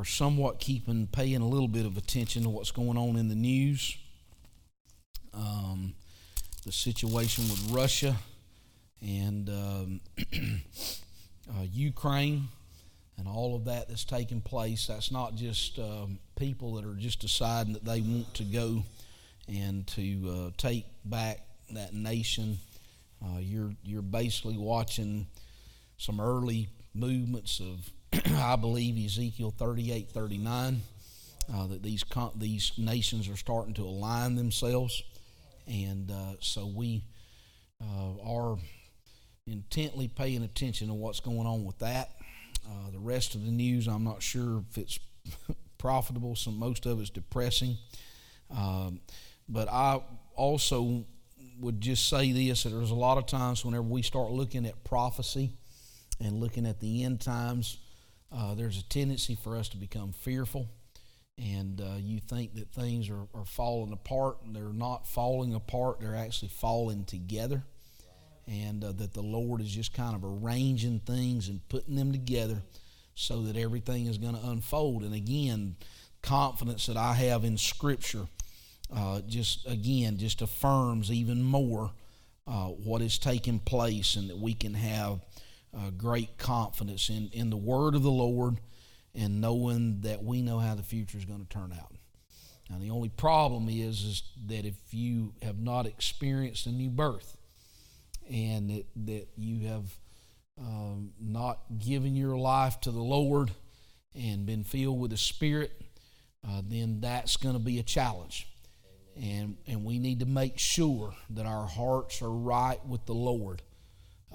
are somewhat keeping, paying a little bit of attention to what's going on in the news. Um, the situation with Russia and um, uh, Ukraine and all of that that's taking place. That's not just um, people that are just deciding that they want to go and to uh, take back that nation. Uh, you're you're basically watching some early movements of, I believe, Ezekiel 38, 39, uh, that these these nations are starting to align themselves, and uh, so we uh, are intently paying attention to what's going on with that. Uh, the rest of the news, I'm not sure if it's profitable. Some most of it's depressing. Um, but I also would just say this: that there's a lot of times whenever we start looking at prophecy and looking at the end times, uh, there's a tendency for us to become fearful. And uh, you think that things are, are falling apart, and they're not falling apart, they're actually falling together and uh, that the Lord is just kind of arranging things and putting them together so that everything is going to unfold. And again, confidence that I have in Scripture uh, just again just affirms even more uh, what is taking place, and that we can have uh, great confidence in in the Word of the Lord and knowing that we know how the future is going to turn out. Now, the only problem is, is that if you have not experienced a new birth, and that, that you have um, not given your life to the Lord and been filled with the Spirit, uh, then that's going to be a challenge. And, and we need to make sure that our hearts are right with the Lord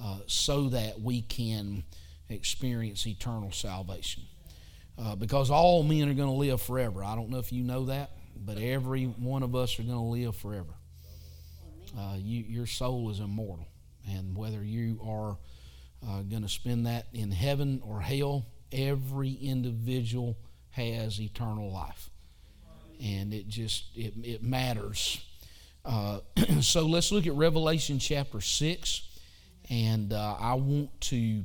uh, so that we can experience eternal salvation. Uh, because all men are going to live forever. I don't know if you know that, but every one of us are going to live forever. Uh, you, your soul is immortal. And whether you are uh, going to spend that in heaven or hell, every individual has eternal life. And it just, it, it matters. Uh, so let's look at Revelation chapter 6. And uh, I want to,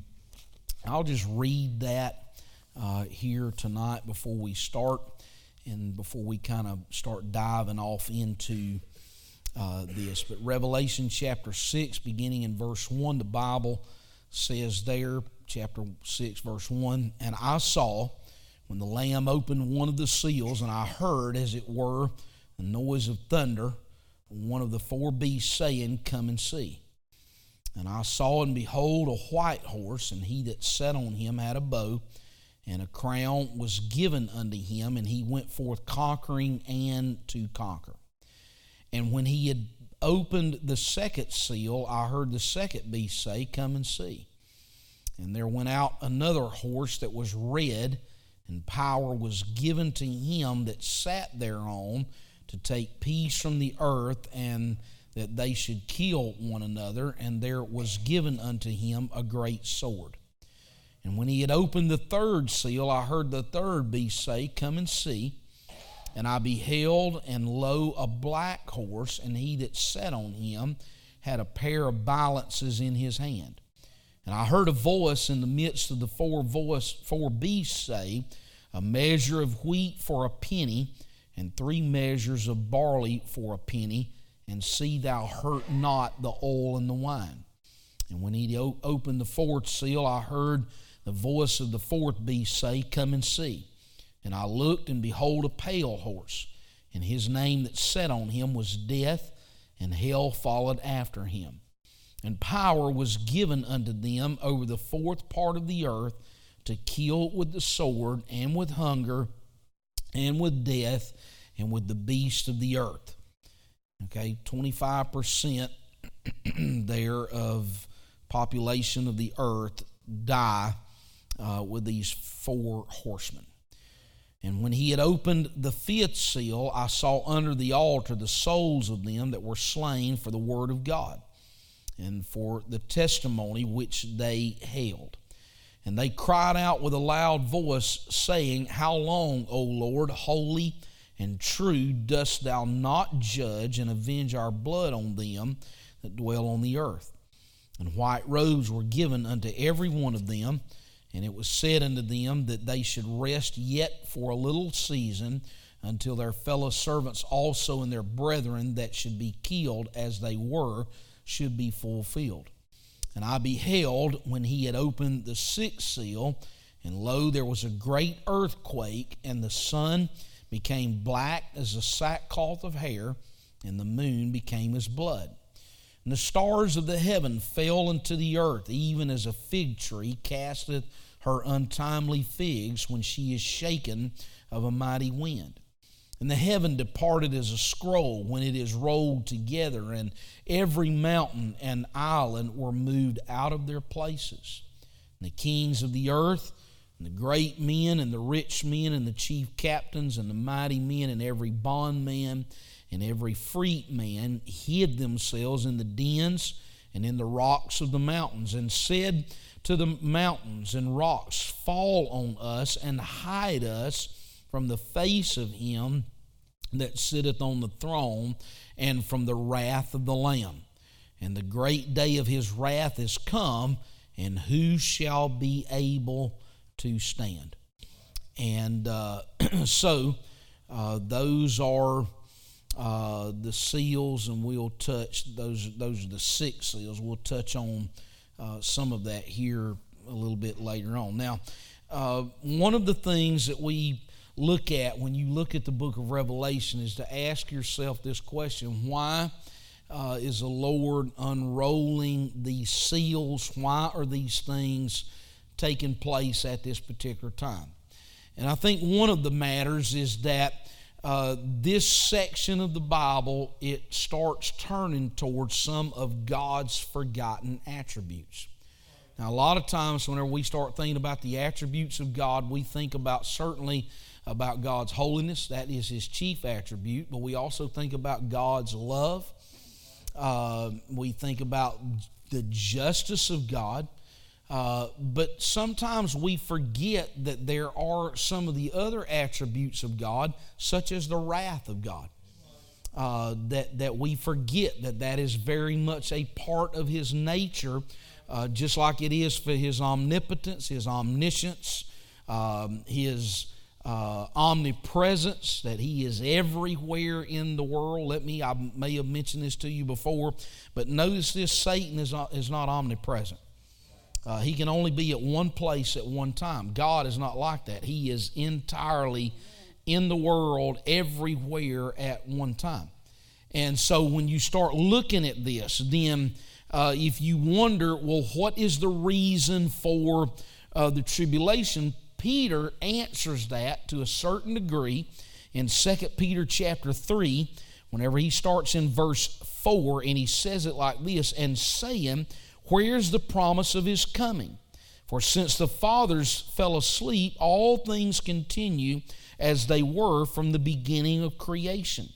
I'll just read that uh, here tonight before we start and before we kind of start diving off into uh, this. But Revelation chapter 6, beginning in verse 1, the Bible says there, chapter 6, verse 1, And I saw when the Lamb opened one of the seals, and I heard, as it were, the noise of thunder, one of the four beasts saying, Come and see. And I saw and behold a white horse, and he that sat on him had a bow, and a crown was given unto him, and he went forth conquering and to conquer. And when he had opened the second seal, I heard the second beast say, Come and see. And there went out another horse that was red, and power was given to him that sat thereon to take peace from the earth, and that they should kill one another. And there was given unto him a great sword. And when he had opened the third seal, I heard the third beast say, Come and see. And I beheld, and lo, a black horse, and he that sat on him had a pair of balances in his hand. And I heard a voice in the midst of the four voice four beasts say, A measure of wheat for a penny, and three measures of barley for a penny, and see thou hurt not the oil and the wine. And when he opened the fourth seal, I heard the voice of the fourth beast say, Come and see. And I looked, and behold, a pale horse, and his name that sat on him was Death, and hell followed after him. And power was given unto them over the fourth part of the earth to kill with the sword, and with hunger, and with death, and with the beasts of the earth. Okay, 25% there of population of the earth die uh, with these four horsemen. And when he had opened the fifth seal, I saw under the altar the souls of them that were slain for the word of God and for the testimony which they held. And they cried out with a loud voice, saying, How long, O Lord, holy and true, dost thou not judge and avenge our blood on them that dwell on the earth? And white robes were given unto every one of them And it was said unto them that they should rest yet for a little season until their fellow servants also and their brethren that should be killed as they were should be fulfilled. And I beheld when he had opened the sixth seal, and lo, there was a great earthquake, and the sun became black as a sackcloth of hair, and the moon became as blood. And the stars of the heaven fell into the earth, even as a fig tree casteth her untimely figs when she is shaken of a mighty wind. And the heaven departed as a scroll when it is rolled together, and every mountain and island were moved out of their places. And the kings of the earth, and the great men, and the rich men, and the chief captains, and the mighty men, and every bondman, and every free man hid themselves in the dens and in the rocks of the mountains, and said to the mountains and rocks, Fall on us and hide us from the face of him that sitteth on the throne and from the wrath of the Lamb. And the great day of his wrath is come, and who shall be able to stand? And uh, so uh, those are uh, the seals, and we'll touch those. Those are the six seals. We'll touch on uh, some of that here a little bit later on. Now, one of the things that we look at when you look at the book of Revelation is to ask yourself this question why uh, is the Lord unrolling these seals? Why are these things taking place at this particular time? And I think one of the matters is that uh, this section of the Bible it starts turning towards some of God's forgotten attributes. Now, a lot of times, whenever we start thinking about the attributes of God, we think about certainly about God's holiness. That is his chief attribute. But we also think about God's love. Uh, we think about the justice of God. Uh, but sometimes we forget that there are some of the other attributes of God, such as the wrath of God. Uh, that, that we forget that that is very much a part of his nature, uh, just like it is for his omnipotence, his omniscience, um, his uh, omnipresence, that He is everywhere in the world. Let me, I may have mentioned this to you before, but notice this Satan is not, is not omnipresent. Uh, he can only be at one place at one time. God is not like that. He is entirely in the world, everywhere at one time. And so when you start looking at this, then uh, if you wonder, well, what is the reason for uh, the tribulation? Peter answers that to a certain degree in 2 Peter chapter 3, whenever he starts in verse 4, and he says it like this and saying, Where's the promise of his coming? For since the fathers fell asleep, all things continue as they were from the beginning of creation.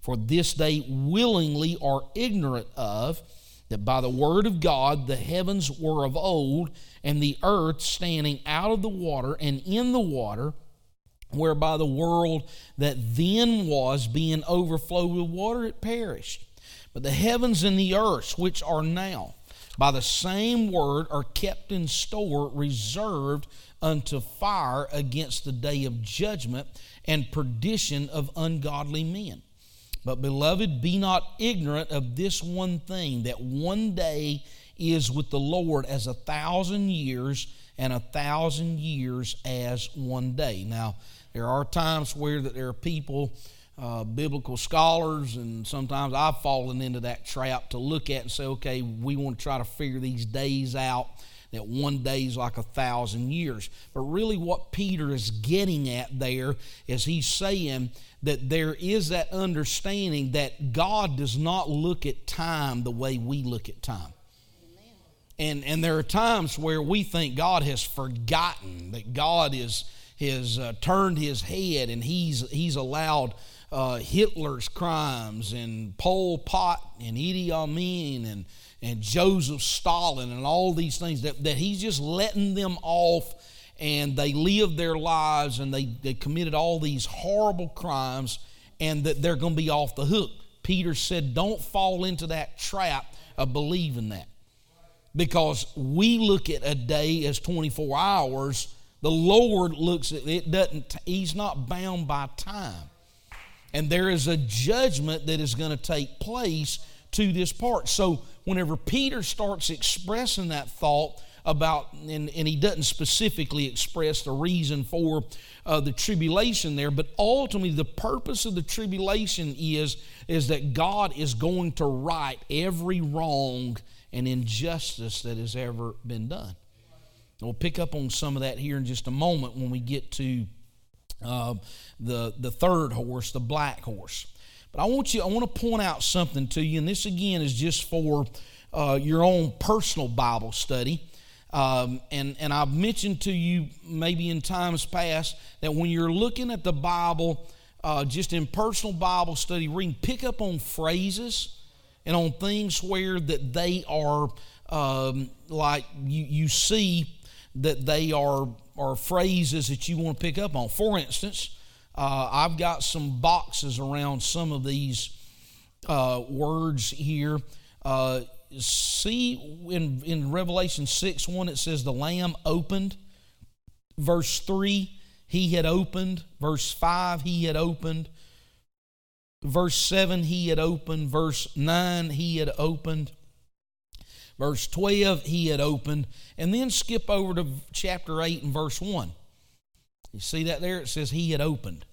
For this they willingly are ignorant of that by the word of God the heavens were of old, and the earth standing out of the water and in the water, whereby the world that then was being overflowed with water, it perished. But the heavens and the earth, which are now, by the same word, are kept in store, reserved unto fire against the day of judgment and perdition of ungodly men. But, beloved, be not ignorant of this one thing that one day is with the Lord as a thousand years, and a thousand years as one day. Now, there are times where that there are people, uh, biblical scholars, and sometimes I've fallen into that trap to look at and say, okay, we want to try to figure these days out. That one day is like a thousand years. But really, what Peter is getting at there is he's saying that there is that understanding that God does not look at time the way we look at time. And, and there are times where we think God has forgotten, that God is, has uh, turned his head and he's, he's allowed uh, Hitler's crimes and Pol Pot and Idi Amin and, and Joseph Stalin and all these things, that, that he's just letting them off and they lived their lives and they, they committed all these horrible crimes and that they're going to be off the hook. Peter said, Don't fall into that trap of believing that. because we look at a day as 24 hours. The Lord looks at it, doesn't, He's not bound by time. And there is a judgment that is going to take place to this part. So, whenever Peter starts expressing that thought about, and, and he doesn't specifically express the reason for uh, the tribulation there, but ultimately the purpose of the tribulation is, is that God is going to right every wrong and injustice that has ever been done. we'll pick up on some of that here in just a moment when we get to uh, the, the third horse, the black horse. But I want you, I want to point out something to you, and this again is just for uh, your own personal Bible study. Um, and, and I've mentioned to you maybe in times past that when you're looking at the Bible, uh, just in personal Bible study, reading, pick up on phrases and on things where that they are um, like you, you see that they are, are phrases that you want to pick up on. For instance, uh, I've got some boxes around some of these uh, words here. Uh, see in, in Revelation 6 1, it says the Lamb opened. Verse 3, he had opened. Verse 5, he had opened. Verse 7, he had opened. Verse 9, he had opened. Verse 12, he had opened. And then skip over to chapter 8 and verse 1. You see that there? It says he had opened.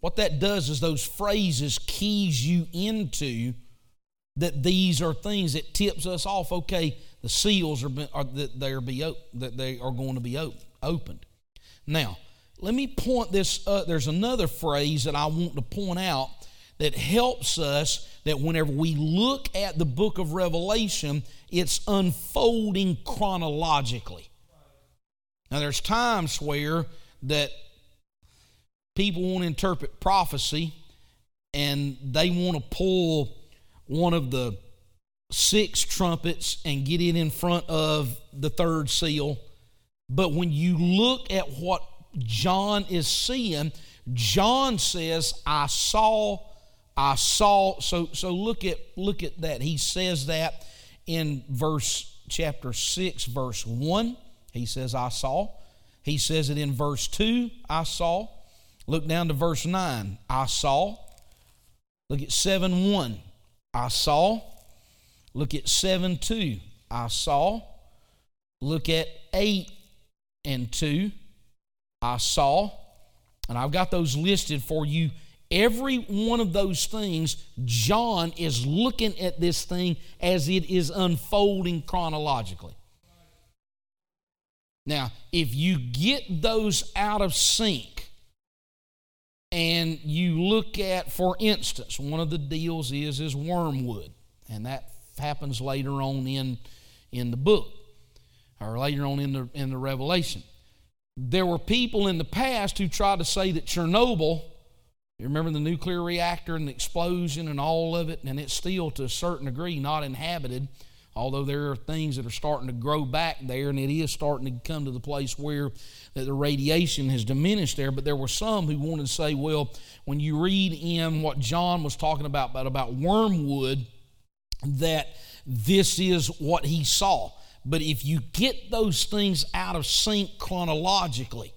What that does is those phrases keys you into that these are things that tips us off. Okay, the seals are, are that they are be that they are going to be opened. Now, let me point this. Up. There's another phrase that I want to point out that helps us that whenever we look at the book of Revelation, it's unfolding chronologically. Now, there's times where that people want to interpret prophecy and they want to pull one of the six trumpets and get it in front of the third seal. But when you look at what John is seeing, John says, I saw, I saw. So so look at look at that. He says that in verse chapter 6, verse 1. He says, I saw. He says it in verse 2, I saw. Look down to verse 9, I saw. Look at 7 1. I saw. Look at 7 2. I saw. Look at 8 and 2. I saw. And I've got those listed for you. Every one of those things, John is looking at this thing as it is unfolding chronologically. Now, if you get those out of sync, and you look at, for instance, one of the deals is is wormwood, and that happens later on in in the book, or later on in the in the Revelation. There were people in the past who tried to say that Chernobyl, you remember the nuclear reactor and the explosion and all of it, and it's still to a certain degree not inhabited although there are things that are starting to grow back there and it is starting to come to the place where that the radiation has diminished there. But there were some who wanted to say well when you read in what john was talking about about, about wormwood that this is what he saw. But if you get those things out of sync chronologically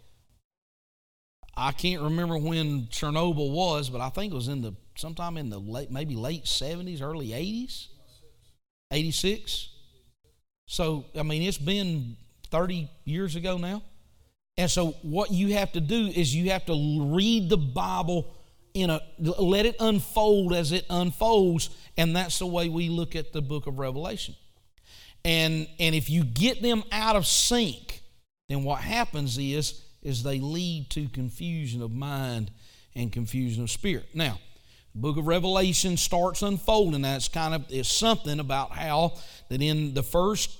i can't remember when chernobyl was but i think it was in the sometime in the late maybe late 70s early 80s 86. So, I mean, it's been 30 years ago now. And so, what you have to do is you have to read the Bible in a let it unfold as it unfolds, and that's the way we look at the book of Revelation. And and if you get them out of sync, then what happens is is they lead to confusion of mind and confusion of spirit. Now, the book of revelation starts unfolding. That's kind of is something about how that in the first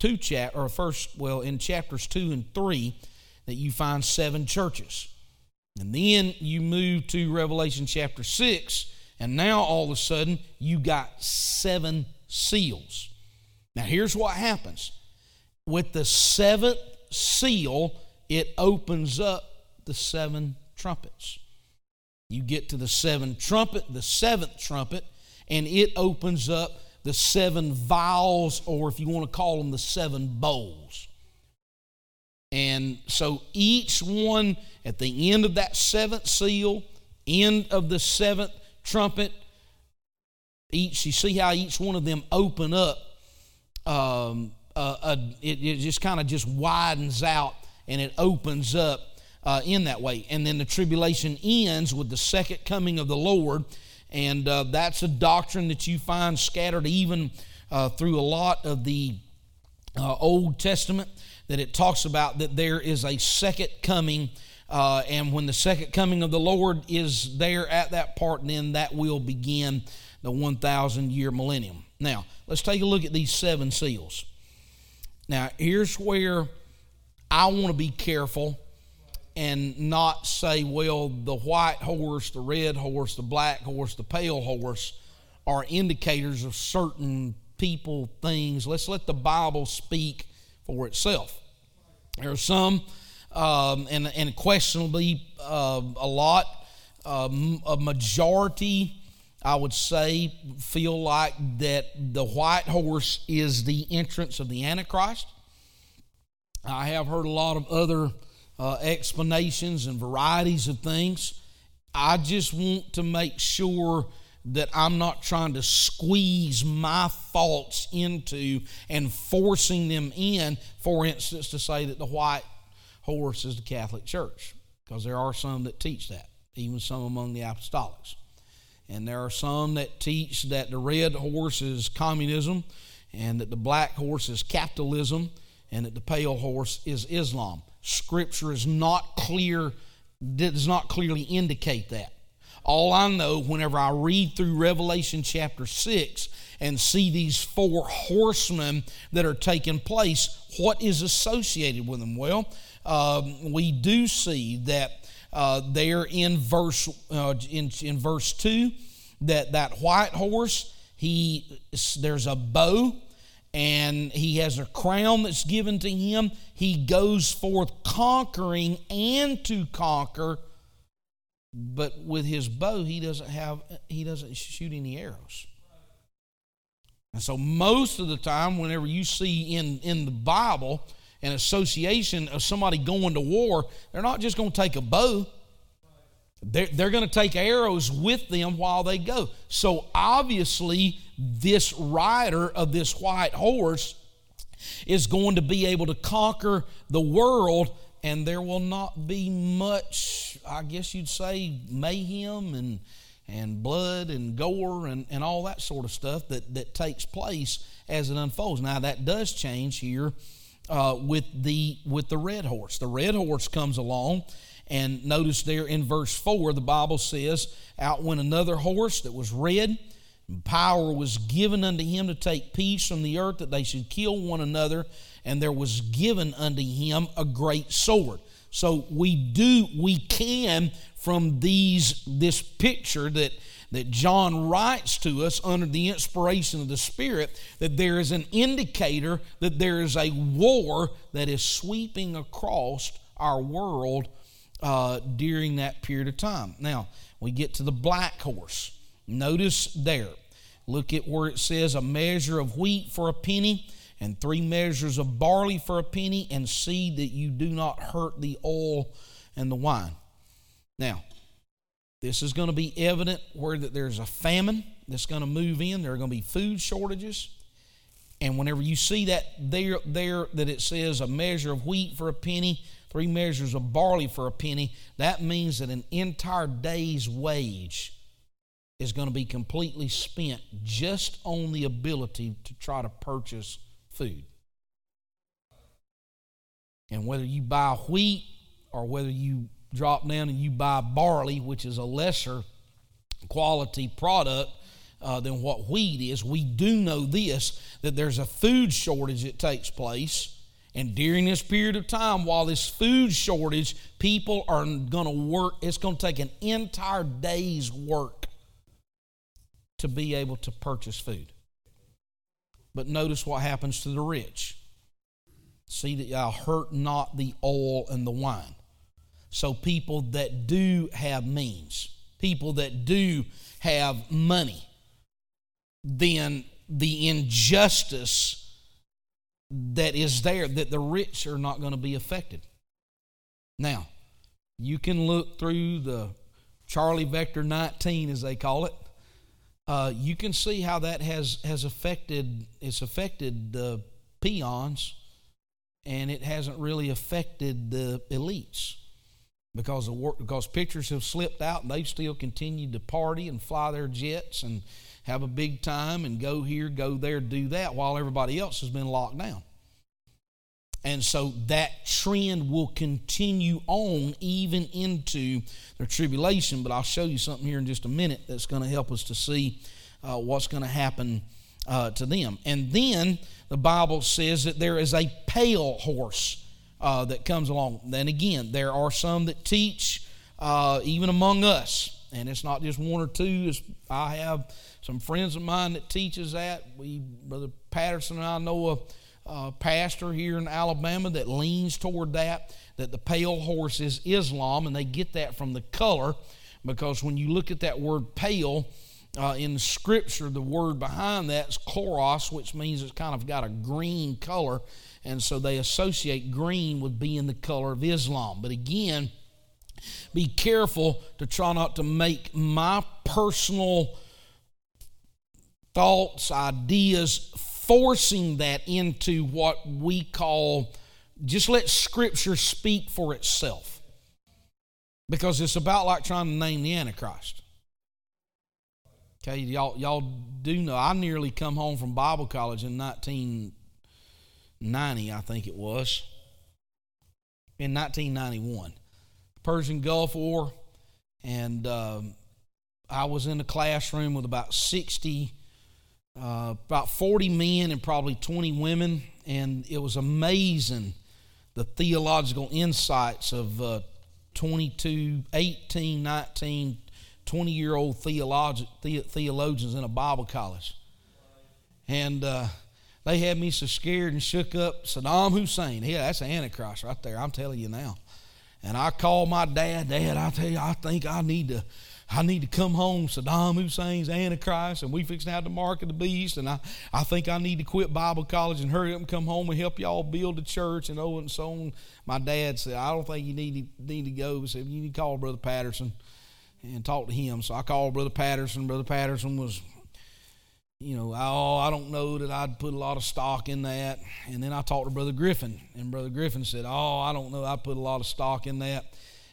two chap or first well in chapters two and three that you find seven churches. And then you move to revelation chapter six and now all of a sudden you got seven seals. Now here's what happens. With the seventh seal it opens up the seven trumpets you get to the seventh trumpet, the seventh trumpet, and it opens up the seven vials, or if you want to call them the seven bowls. And so each one at the end of that seventh seal, end of the seventh trumpet, each you see how each one of them open up. Um, uh, uh, it, it, just kind of just widens out and it opens up uh, in that way. And then the tribulation ends with the second coming of the Lord and uh, that's a doctrine that you find scattered even uh, through a lot of the uh, Old Testament, that it talks about that there is a second coming. Uh, and when the second coming of the Lord is there at that part, then that will begin the 1,000 year millennium. Now, let's take a look at these seven seals. Now, here's where I want to be careful and not say, well, the white horse, the red horse, the black horse, the pale horse are indicators of certain people, things. Let's let the Bible speak for itself. There are some, um, and, and questionably uh, a lot, um, a majority, I would say, feel like that the white horse is the entrance of the Antichrist. I have heard a lot of other uh, explanations and varieties of things. I just want to make sure that I'm not trying to squeeze my thoughts into and forcing them in, for instance, to say that the white horse is the Catholic Church, because there are some that teach that, even some among the apostolics. And there are some that teach that the red horse is communism, and that the black horse is capitalism, and that the pale horse is Islam. Scripture is not clear, does not clearly indicate that. All I know, whenever I read through Revelation chapter 6 and see these four horsemen that are taking place, what is associated with them? Well, um, we do see that uh, there in verse uh, in, in verse 2 that that white horse he there's a bow and he has a crown that's given to him. He goes forth conquering and to conquer, but with his bow, he doesn't have he doesn't shoot any arrows. And so most of the time, whenever you see in, in the Bible an association of somebody going to war, they're not just going to take a bow. They're, they're going to take arrows with them while they go. So obviously, this rider of this white horse is going to be able to conquer the world, and there will not be much, I guess you'd say, mayhem and and blood and gore and, and all that sort of stuff that, that takes place as it unfolds. Now that does change here uh, with the with the red horse. The red horse comes along and notice there in verse 4, the Bible says, Out went another horse that was red. Power was given unto him to take peace from the earth, that they should kill one another. And there was given unto him a great sword. So we do, we can, from these this picture that that John writes to us under the inspiration of the Spirit that there is an indicator that there is a war that is sweeping across our world uh, during that period of time. Now, we get to the black horse. Notice there, look at where it says a measure of wheat for a penny and three measures of barley for a penny, and see that you do not hurt the oil and the wine. Now, this is going to be evident where that there's a famine that's going to move in. There are going to be food shortages. And whenever you see that there, there that it says a measure of wheat for a penny three measures of barley for a penny, that means that an entire day's wage is going to be completely spent just on the ability to try to purchase food. And whether you buy wheat or whether you drop down and you buy barley, which is a lesser quality product uh, than what wheat is, we do know this that there's a food shortage that takes place and during this period of time, while this food shortage, people are going to work, it's going to take an entire day's work to be able to purchase food. But notice what happens to the rich. See that y'all hurt not the oil and the wine. So, people that do have means, people that do have money, then the injustice that is there, that the rich are not going to be affected. Now, you can look through the Charlie Vector 19, as they call it. Uh, you can see how that has has affected it's affected the peons, and it hasn't really affected the elites because the because pictures have slipped out and they've still continued to party and fly their jets and have a big time and go here, go there, do that while everybody else has been locked down. And so that trend will continue on even into the tribulation. But I'll show you something here in just a minute that's going to help us to see uh, what's going to happen uh, to them. And then the Bible says that there is a pale horse uh, that comes along. Then again, there are some that teach, uh, even among us, and it's not just one or two. It's, I have some friends of mine that teaches that. We, Brother Patterson and I know a pastor here in Alabama that leans toward that, that the pale horse is Islam, and they get that from the color because when you look at that word pale uh, in Scripture, the word behind that is chloros, which means it's kind of got a green color, and so they associate green with being the color of Islam. But again, be careful to try not to make my personal thoughts, ideas forcing that into what we call just let Scripture speak for itself. Because it's about like trying to name the Antichrist. Okay, y'all, y'all do know I nearly come home from Bible college in 1990, I think it was. In 1991. Persian Gulf War, and um, I was in the classroom with about 60 uh, about 40 men and probably 20 women, and it was amazing the theological insights of uh, 22, 18, 19, 20 year old theologi- the- theologians in a Bible college. And uh, they had me so scared and shook up. Saddam Hussein, yeah, that's the Antichrist right there, I'm telling you now. And I called my dad, Dad, I tell you, I think I need to I need to come home. Saddam Hussein's Antichrist, and we fixing have the mark of the beast. And I, I think I need to quit Bible college and hurry up and come home and help y'all build the church and oh and so on. My dad said, I don't think you need to, need to go. He said, You need to call Brother Patterson and talk to him. So I called Brother Patterson. Brother Patterson was, you know, oh, I don't know that I'd put a lot of stock in that. And then I talked to Brother Griffin, and Brother Griffin said, Oh, I don't know, I'd put a lot of stock in that.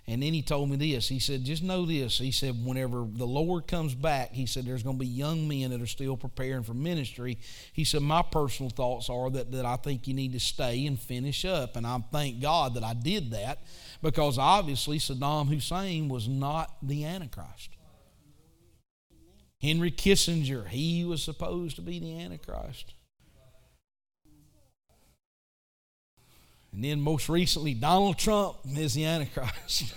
And then he told me this. He said, just know this. He said, whenever the Lord comes back, he said, there's going to be young men that are still preparing for ministry. He said, my personal thoughts are that, that I think you need to stay and finish up. And I thank God that I did that because obviously Saddam Hussein was not the Antichrist. Henry Kissinger, he was supposed to be the Antichrist. And then most recently, Donald Trump is the Antichrist.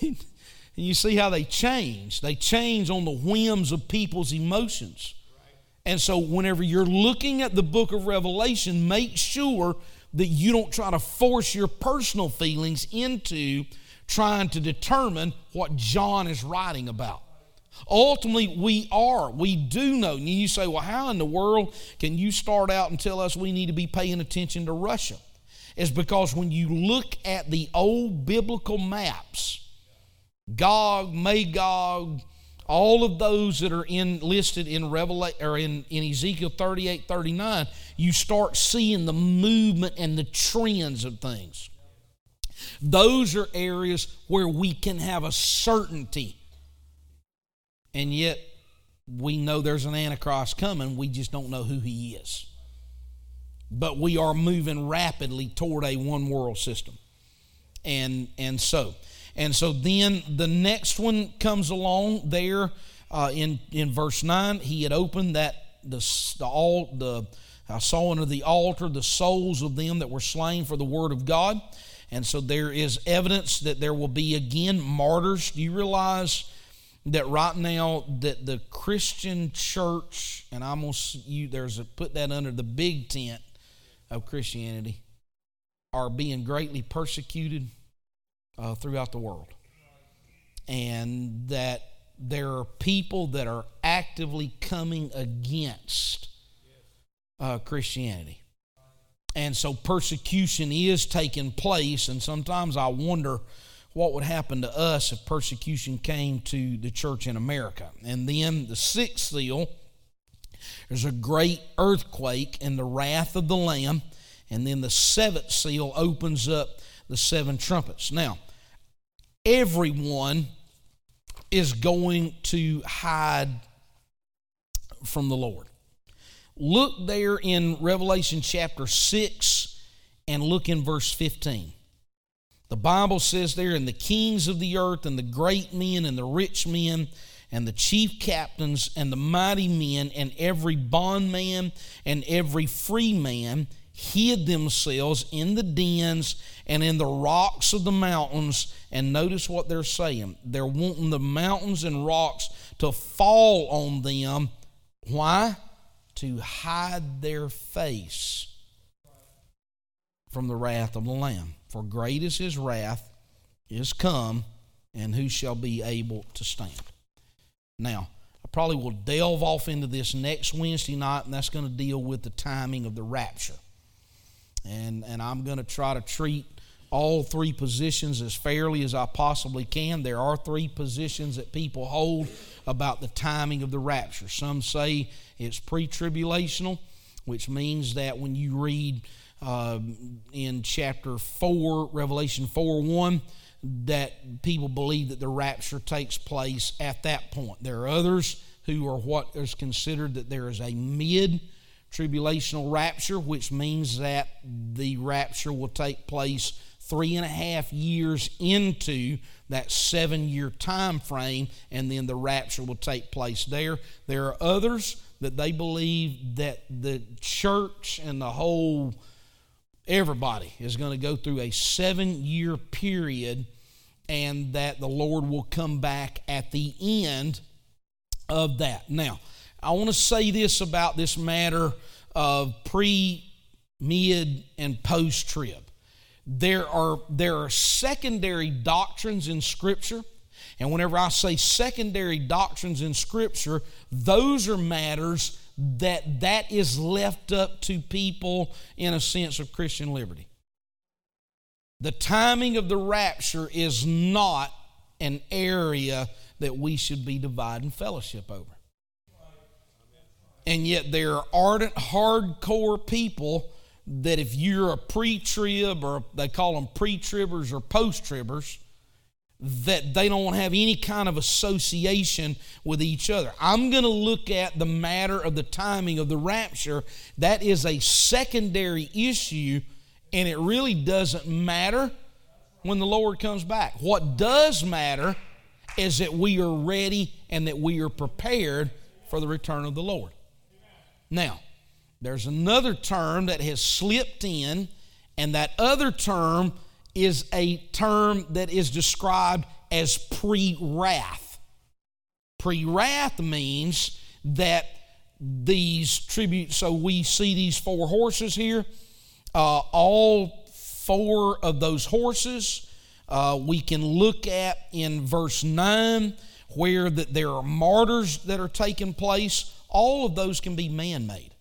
and you see how they change. They change on the whims of people's emotions. And so, whenever you're looking at the book of Revelation, make sure that you don't try to force your personal feelings into trying to determine what John is writing about. Ultimately, we are. We do know. And you say, well, how in the world can you start out and tell us we need to be paying attention to Russia? Is because when you look at the old biblical maps, Gog, Magog, all of those that are in listed in Revelation or in, in Ezekiel 38, 39, you start seeing the movement and the trends of things. Those are areas where we can have a certainty and yet we know there's an Antichrist coming. We just don't know who he is. But we are moving rapidly toward a one world system. And, and so, and so then the next one comes along there uh, in, in verse 9. He had opened that, the, the, all, the, I saw under the altar the souls of them that were slain for the word of God. And so there is evidence that there will be again martyrs. Do you realize that right now that the Christian church, and I'm gonna you there's put that under the big tent of Christianity, are being greatly persecuted uh, throughout the world, and that there are people that are actively coming against uh, Christianity. And so persecution is taking place, and sometimes I wonder what would happen to us if persecution came to the church in America. And then the sixth seal, there's a great earthquake and the wrath of the Lamb. And then the seventh seal opens up the seven trumpets. Now, everyone is going to hide from the Lord. Look there in Revelation chapter 6 and look in verse 15. The Bible says there, and the kings of the earth, and the great men, and the rich men, and the chief captains, and the mighty men, and every bondman, and every free man hid themselves in the dens and in the rocks of the mountains. And notice what they're saying. They're wanting the mountains and rocks to fall on them. Why? To hide their face from the wrath of the Lamb. For great is his wrath is come, and who shall be able to stand? Now, I probably will delve off into this next Wednesday night, and that's going to deal with the timing of the rapture and and I'm going to try to treat all three positions as fairly as I possibly can. There are three positions that people hold about the timing of the rapture. Some say it's pre-tribulational, which means that when you read uh, in chapter four, Revelation four one, that people believe that the rapture takes place at that point. There are others who are what is considered that there is a mid tribulational rapture, which means that the rapture will take place three and a half years into that seven year time frame, and then the rapture will take place there. There are others that they believe that the church and the whole everybody is going to go through a seven year period and that the Lord will come back at the end of that. Now, I want to say this about this matter of pre, mid, and post trib. There are, there are secondary doctrines in Scripture. And whenever I say secondary doctrines in Scripture, those are matters that that is left up to people in a sense of Christian liberty. The timing of the rapture is not an area that we should be dividing fellowship over. And yet there are ardent, hardcore people that if you're a pre-trib or they call them pre-tribbers or post-tribbers, that they don't have any kind of association with each other. I'm going to look at the matter of the timing of the rapture. That is a secondary issue, and it really doesn't matter when the Lord comes back. What does matter is that we are ready and that we are prepared for the return of the Lord. Now, there's another term that has slipped in, and that other term is a term that is described as pre wrath. Pre wrath means that these tributes, so we see these four horses here. Uh, all four of those horses uh, we can look at in verse 9 where that there are martyrs that are taking place all of those can be man made.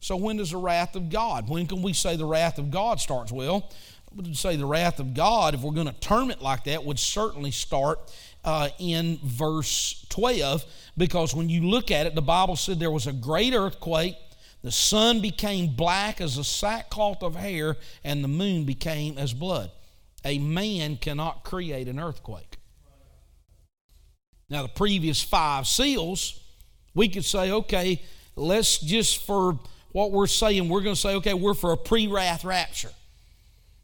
So, when does the wrath of God? When can we say the wrath of God starts? Well, I would say the wrath of God, if we're going to term it like that, would certainly start uh, in verse 12 because when you look at it, the Bible said there was a great earthquake, the sun became black as a sackcloth of hair, and the moon became as blood. A man cannot create an earthquake. Now, the previous five seals we could say, okay, let's just for what we're saying, we're going to say, okay, we're for a pre wrath rapture.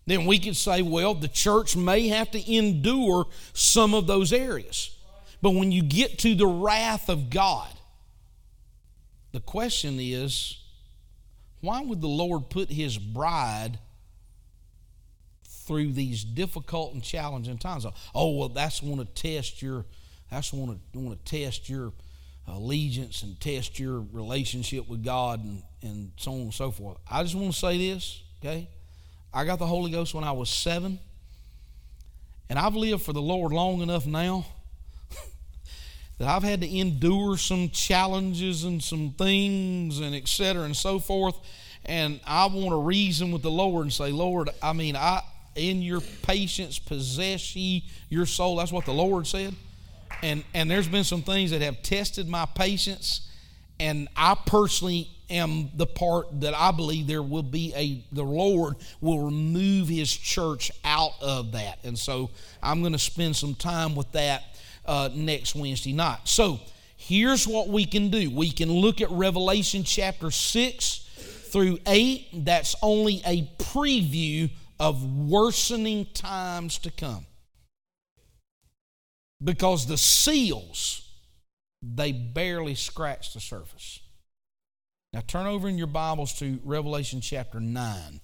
Then we could say, well, the church may have to endure some of those areas. But when you get to the wrath of God, the question is, why would the Lord put his bride through these difficult and challenging times? Oh, well, that's want to test your that's want to want to test your allegiance and test your relationship with God and, and so on and so forth. I just want to say this, okay? I got the Holy Ghost when I was seven, and I've lived for the Lord long enough now that I've had to endure some challenges and some things and et cetera and so forth. And I want to reason with the Lord and say, Lord, I mean, I in your patience possess ye your soul. That's what the Lord said. And and there's been some things that have tested my patience, and I personally am the part that I believe there will be a the Lord will remove His church out of that, and so I'm going to spend some time with that uh, next Wednesday night. So here's what we can do: we can look at Revelation chapter six through eight. That's only a preview of worsening times to come, because the seals they barely scratch the surface. Now turn over in your Bibles to Revelation chapter 9.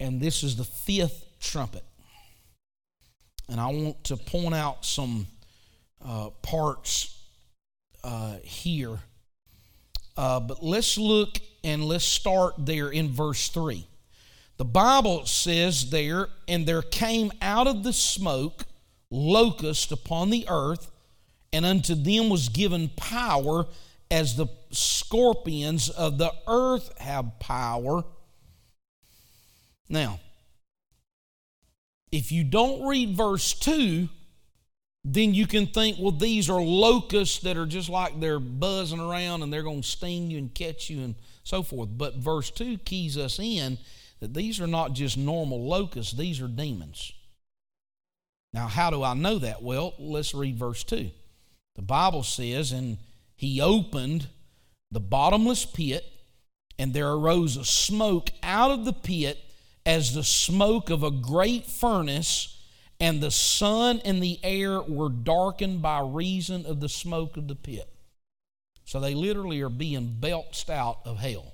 And this is the fifth trumpet. And I want to point out some uh, parts uh, here. Uh, but let's look and let's start there in verse 3. The Bible says there, and there came out of the smoke locust upon the earth and unto them was given power as the scorpions of the earth have power. Now, if you don't read verse 2, then you can think, well, these are locusts that are just like they're buzzing around and they're going to sting you and catch you and so forth. But verse 2 keys us in that these are not just normal locusts, these are demons. Now, how do I know that? Well, let's read verse 2. The Bible says, and he opened the bottomless pit, and there arose a smoke out of the pit as the smoke of a great furnace, and the sun and the air were darkened by reason of the smoke of the pit. So they literally are being belched out of hell.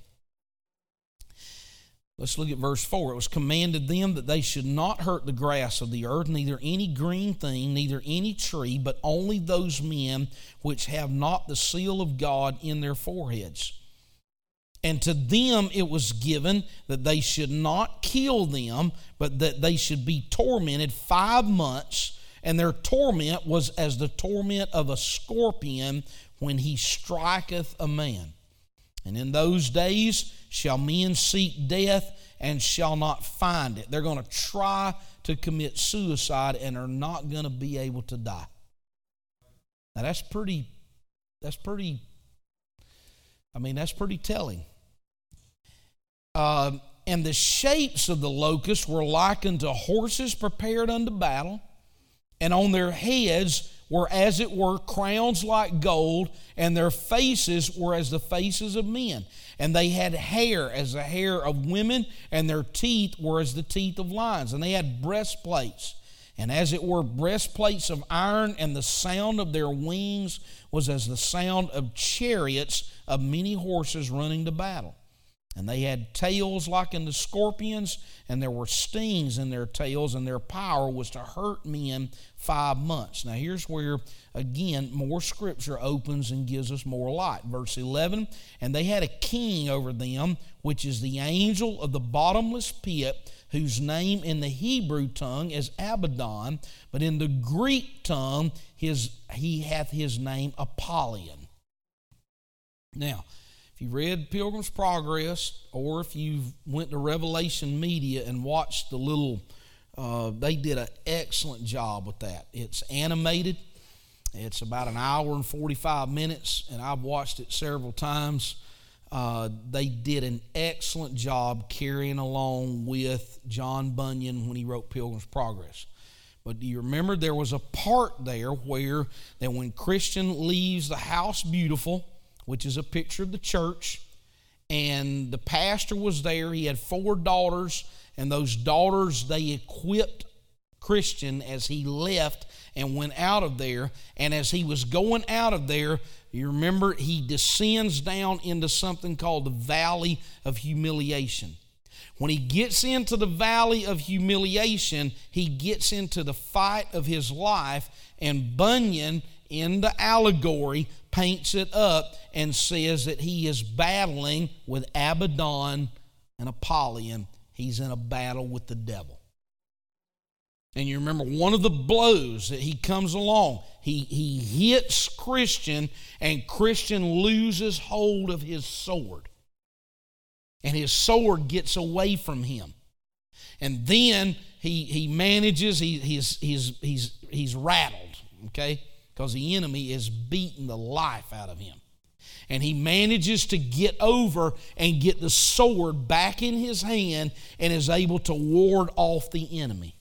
Let's look at verse 4. It was commanded them that they should not hurt the grass of the earth, neither any green thing, neither any tree, but only those men which have not the seal of God in their foreheads. And to them it was given that they should not kill them, but that they should be tormented five months. And their torment was as the torment of a scorpion when he striketh a man. And in those days, shall men seek death and shall not find it. They're going to try to commit suicide and are not going to be able to die. Now that's pretty that's pretty I mean that's pretty telling. Uh, and the shapes of the locusts were likened to horses prepared unto battle, and on their heads were as it were crowns like gold, and their faces were as the faces of men. And they had hair as the hair of women, and their teeth were as the teeth of lions. And they had breastplates, and as it were breastplates of iron, and the sound of their wings was as the sound of chariots of many horses running to battle. And they had tails like in the scorpions, and there were stings in their tails, and their power was to hurt men five months. Now, here's where, again, more scripture opens and gives us more light. Verse 11 And they had a king over them, which is the angel of the bottomless pit, whose name in the Hebrew tongue is Abaddon, but in the Greek tongue his, he hath his name Apollyon. Now, you read Pilgrim's Progress, or if you went to Revelation Media and watched the little, uh, they did an excellent job with that. It's animated. It's about an hour and 45 minutes, and I've watched it several times. Uh, they did an excellent job carrying along with John Bunyan when he wrote Pilgrim's Progress. But do you remember there was a part there where that when Christian leaves the house beautiful, which is a picture of the church. And the pastor was there. He had four daughters, and those daughters, they equipped Christian as he left and went out of there. And as he was going out of there, you remember he descends down into something called the valley of humiliation. When he gets into the valley of humiliation, he gets into the fight of his life, and Bunyan in the allegory paints it up and says that he is battling with Abaddon and Apollyon. He's in a battle with the devil. And you remember one of the blows that he comes along, he, he hits Christian, and Christian loses hold of his sword. And his sword gets away from him. And then he, he manages, he, he's, he's, he's, he's rattled, okay? Because the enemy is beating the life out of him. And he manages to get over and get the sword back in his hand and is able to ward off the enemy.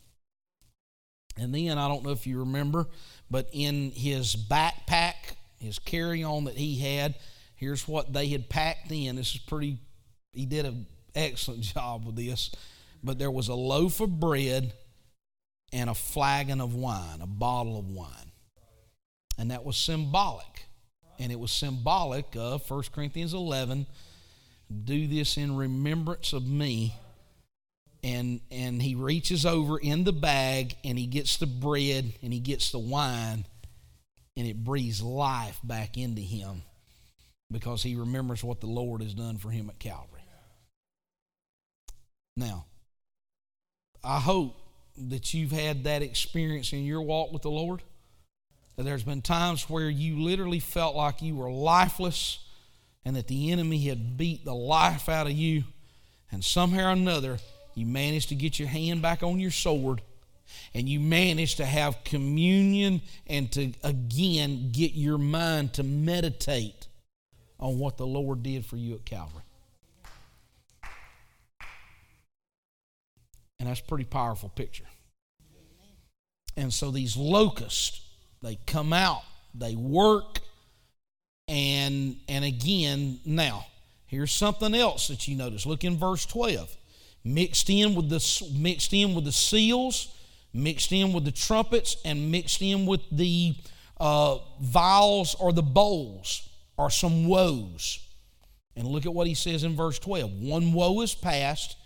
And then, I don't know if you remember, but in his backpack, his carry on that he had, here's what they had packed in. This is pretty, he did an excellent job with this. But there was a loaf of bread and a flagon of wine, a bottle of wine. And that was symbolic. And it was symbolic of 1 Corinthians 11 do this in remembrance of me and and he reaches over in the bag and he gets the bread and he gets the wine and it breathes life back into him because he remembers what the Lord has done for him at Calvary. Now, I hope that you've had that experience in your walk with the Lord. There's been times where you literally felt like you were lifeless and that the enemy had beat the life out of you, and somehow or another you managed to get your hand back on your sword and you managed to have communion and to again get your mind to meditate on what the Lord did for you at Calvary. And that's a pretty powerful picture. And so these locusts, they come out, they work, and and again, now, here's something else that you notice. Look in verse 12 mixed in with the mixed in with the seals, mixed in with the trumpets, and mixed in with the uh, vials or the bowls are some woes. And look at what he says in verse 12. One woe is past,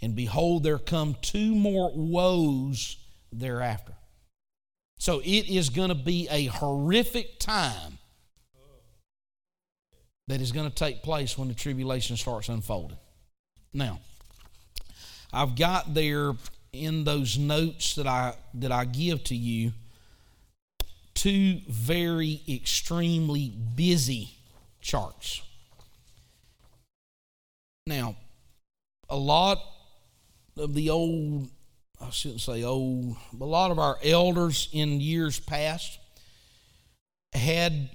and behold, there come two more woes thereafter. So it is going to be a horrific time that is going to take place when the tribulation starts unfolding. Now, I've got there in those notes that I that I give to you two very extremely busy charts. Now, a lot of the old I shouldn't say old, a lot of our elders in years past had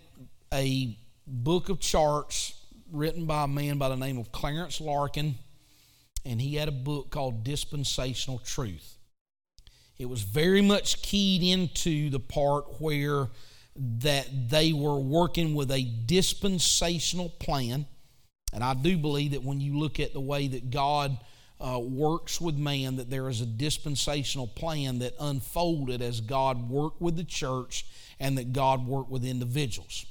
a book of charts written by a man by the name of Clarence Larkin and he had a book called Dispensational Truth. It was very much keyed into the part where that they were working with a dispensational plan. And I do believe that when you look at the way that God uh, works with man, that there is a dispensational plan that unfolded as God worked with the church and that God worked with individuals.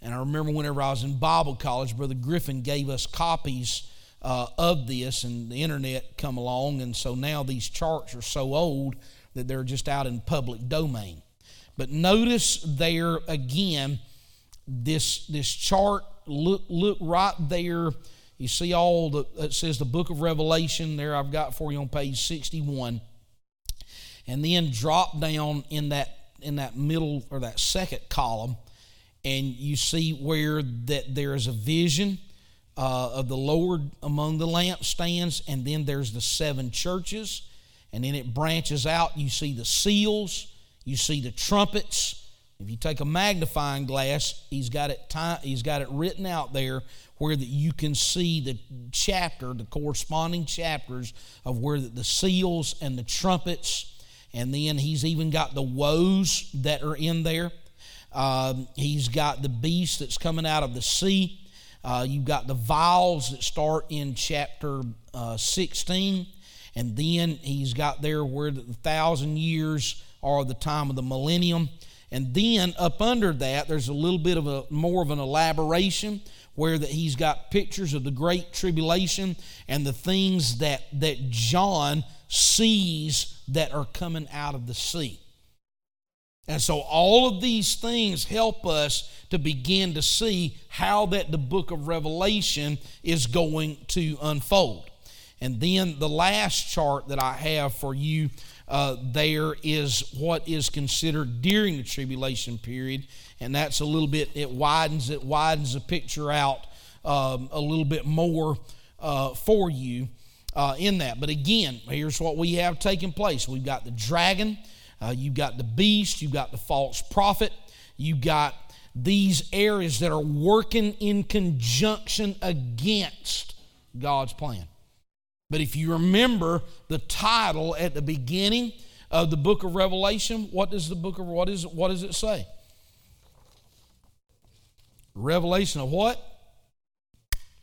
And I remember whenever I was in Bible college, Brother Griffin gave us copies uh, of this, and the internet come along, and so now these charts are so old that they're just out in public domain. But notice there again, this this chart. Look look right there. You see all the it says the book of Revelation there. I've got for you on page sixty one, and then drop down in that in that middle or that second column, and you see where that there is a vision uh, of the Lord among the lampstands, and then there's the seven churches, and then it branches out. You see the seals, you see the trumpets. If you take a magnifying glass, he's got it. he's got it written out there where that you can see the chapter, the corresponding chapters of where the seals and the trumpets, and then he's even got the woes that are in there. Um, he's got the beast that's coming out of the sea. Uh, you've got the vials that start in chapter uh, 16, and then he's got there where the thousand years are the time of the millennium. And then up under that, there's a little bit of a more of an elaboration where that he's got pictures of the great tribulation and the things that that John sees that are coming out of the sea. And so all of these things help us to begin to see how that the book of Revelation is going to unfold. And then the last chart that I have for you uh, there is what is considered during the tribulation period, and that's a little bit. It widens it widens the picture out um, a little bit more uh, for you uh, in that. But again, here's what we have taking place. We've got the dragon, uh, you've got the beast, you've got the false prophet, you've got these areas that are working in conjunction against God's plan. But if you remember the title at the beginning of the book of Revelation, what does the book of what is what does it say? Revelation of what?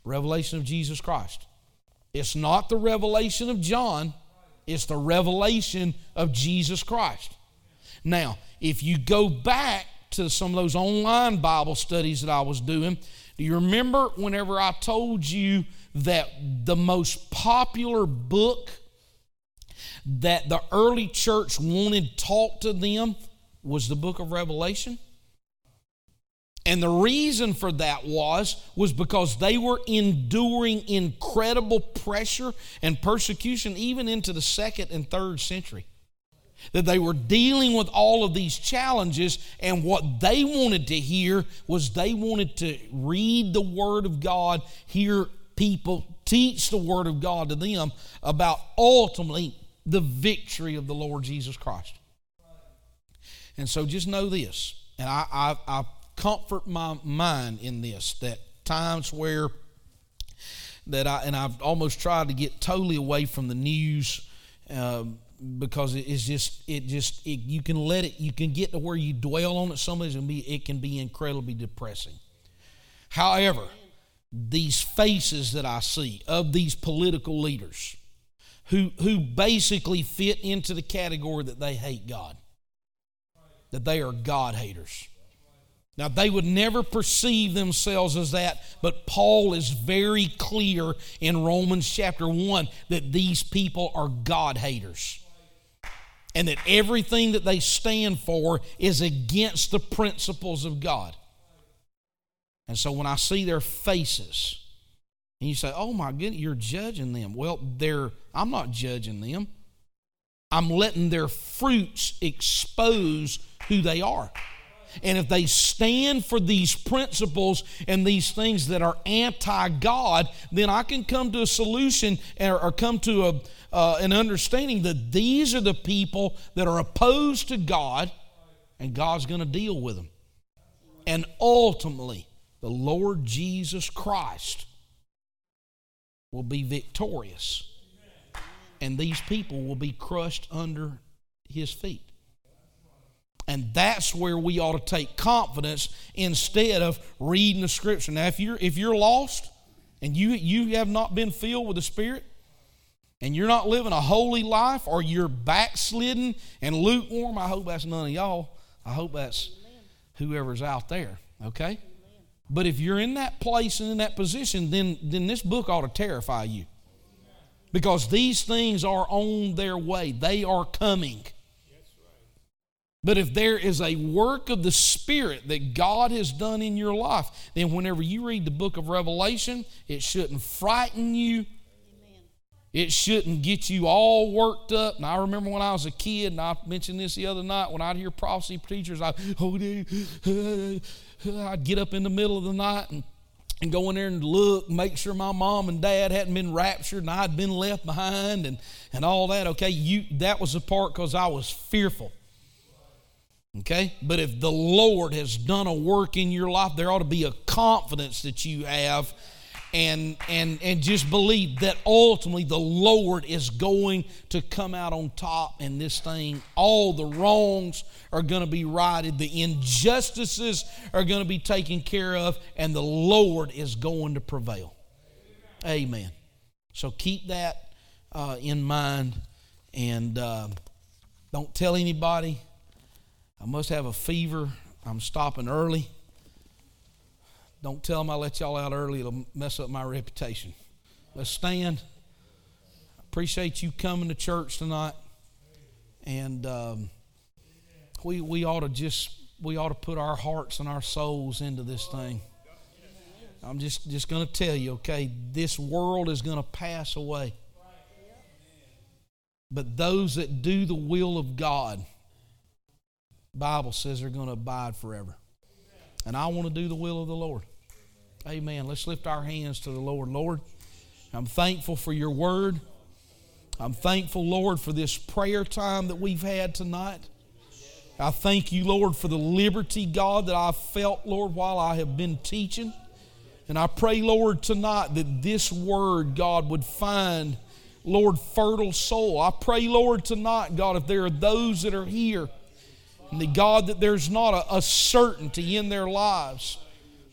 Revelation of Jesus Christ. It's not the revelation of John, it's the revelation of Jesus Christ. Now, if you go back to some of those online Bible studies that I was doing, do you remember whenever I told you that the most popular book that the early church wanted taught to them was the book of Revelation? And the reason for that was was because they were enduring incredible pressure and persecution even into the second and third century. That they were dealing with all of these challenges, and what they wanted to hear was they wanted to read the Word of God, hear people teach the Word of God to them about ultimately the victory of the Lord Jesus Christ. And so just know this, and I, I, I comfort my mind in this that times where that I and I've almost tried to get totally away from the news um, because it's just it just it, you can let it you can get to where you dwell on it so much and be it can be incredibly depressing. However, these faces that I see of these political leaders who who basically fit into the category that they hate God, that they are God haters now, they would never perceive themselves as that, but Paul is very clear in Romans chapter 1 that these people are God haters. And that everything that they stand for is against the principles of God. And so when I see their faces, and you say, oh my goodness, you're judging them. Well, they're, I'm not judging them. I'm letting their fruits expose who they are. And if they stand for these principles and these things that are anti God, then I can come to a solution or, come to a, uh, an understanding that these are the people that are opposed to God and God's going to deal with them. And ultimately, the Lord Jesus Christ will be victorious. And these people will be crushed under his feet. And that's where we ought to take confidence instead of reading the scripture. Now, if you're if you're lost and you you have not been filled with the Spirit, and you're not living a holy life, or you're backslidden and lukewarm, I hope that's none of y'all. I hope that's whoever's out there. Okay? But if you're in that place and in that position, then then this book ought to terrify you. Because these things are on their way. They are coming. But if there is a work of the Spirit that God has done in your life, then whenever you read the book of Revelation, it shouldn't frighten you. It shouldn't get you all worked up. And I remember when I was a kid, and I mentioned this the other night, when I'd hear prophecy preachers, I, oh, I'd get up in the middle of the night and, and go in there and look, make sure my mom and dad hadn't been raptured and I'd been left behind and, and all that. Okay, you that was the part because I was fearful. Okay? But if the Lord has done a work in your life, there ought to be a confidence that you have and and and just believe that ultimately the Lord is going to come out on top and this thing all the wrongs are going to be righted the injustices are going to be taken care of and the Lord is going to prevail amen so keep that uh, in mind and uh, don't tell anybody I must have a fever. I'm stopping early. Don't tell them I let y'all out early, it'll mess up my reputation. Let's stand. Appreciate you coming to church tonight. And um, we, we ought to just we ought to put our hearts and our souls into this thing. I'm just, just going to tell you, okay, this world is going to pass away. But those that do the will of God, Bible says they're going to abide forever. And I want to do the will of the Lord. Amen. Let's lift our hands to the Lord. Lord, I'm thankful for your word. I'm thankful, Lord, for this prayer time that we've had tonight. I thank you, Lord, for the liberty, God, that I felt, Lord, while I have been teaching. And I pray, Lord, tonight that this word, God, would find, Lord, fertile soil. I pray, Lord, tonight, God, if there are those that are here, and the God, that there's not a, a certainty in their lives.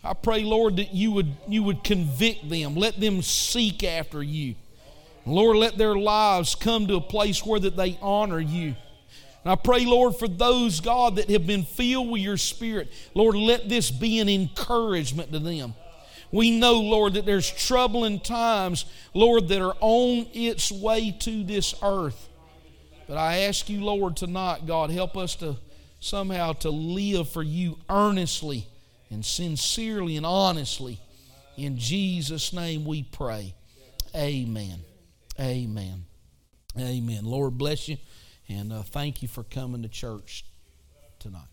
I pray, Lord, that you would, you would convict them. Let them seek after you. Lord, let their lives come to a place where that they honor you. And I pray, Lord, for those, God, that have been filled with your Spirit, Lord, let this be an encouragement to them. We know, Lord, that there's troubling times, Lord, that are on its way to this earth. But I ask you, Lord, tonight, God, help us to somehow to live for you earnestly and sincerely and honestly. In Jesus' name we pray. Amen. Amen. Amen. Lord bless you and uh, thank you for coming to church tonight.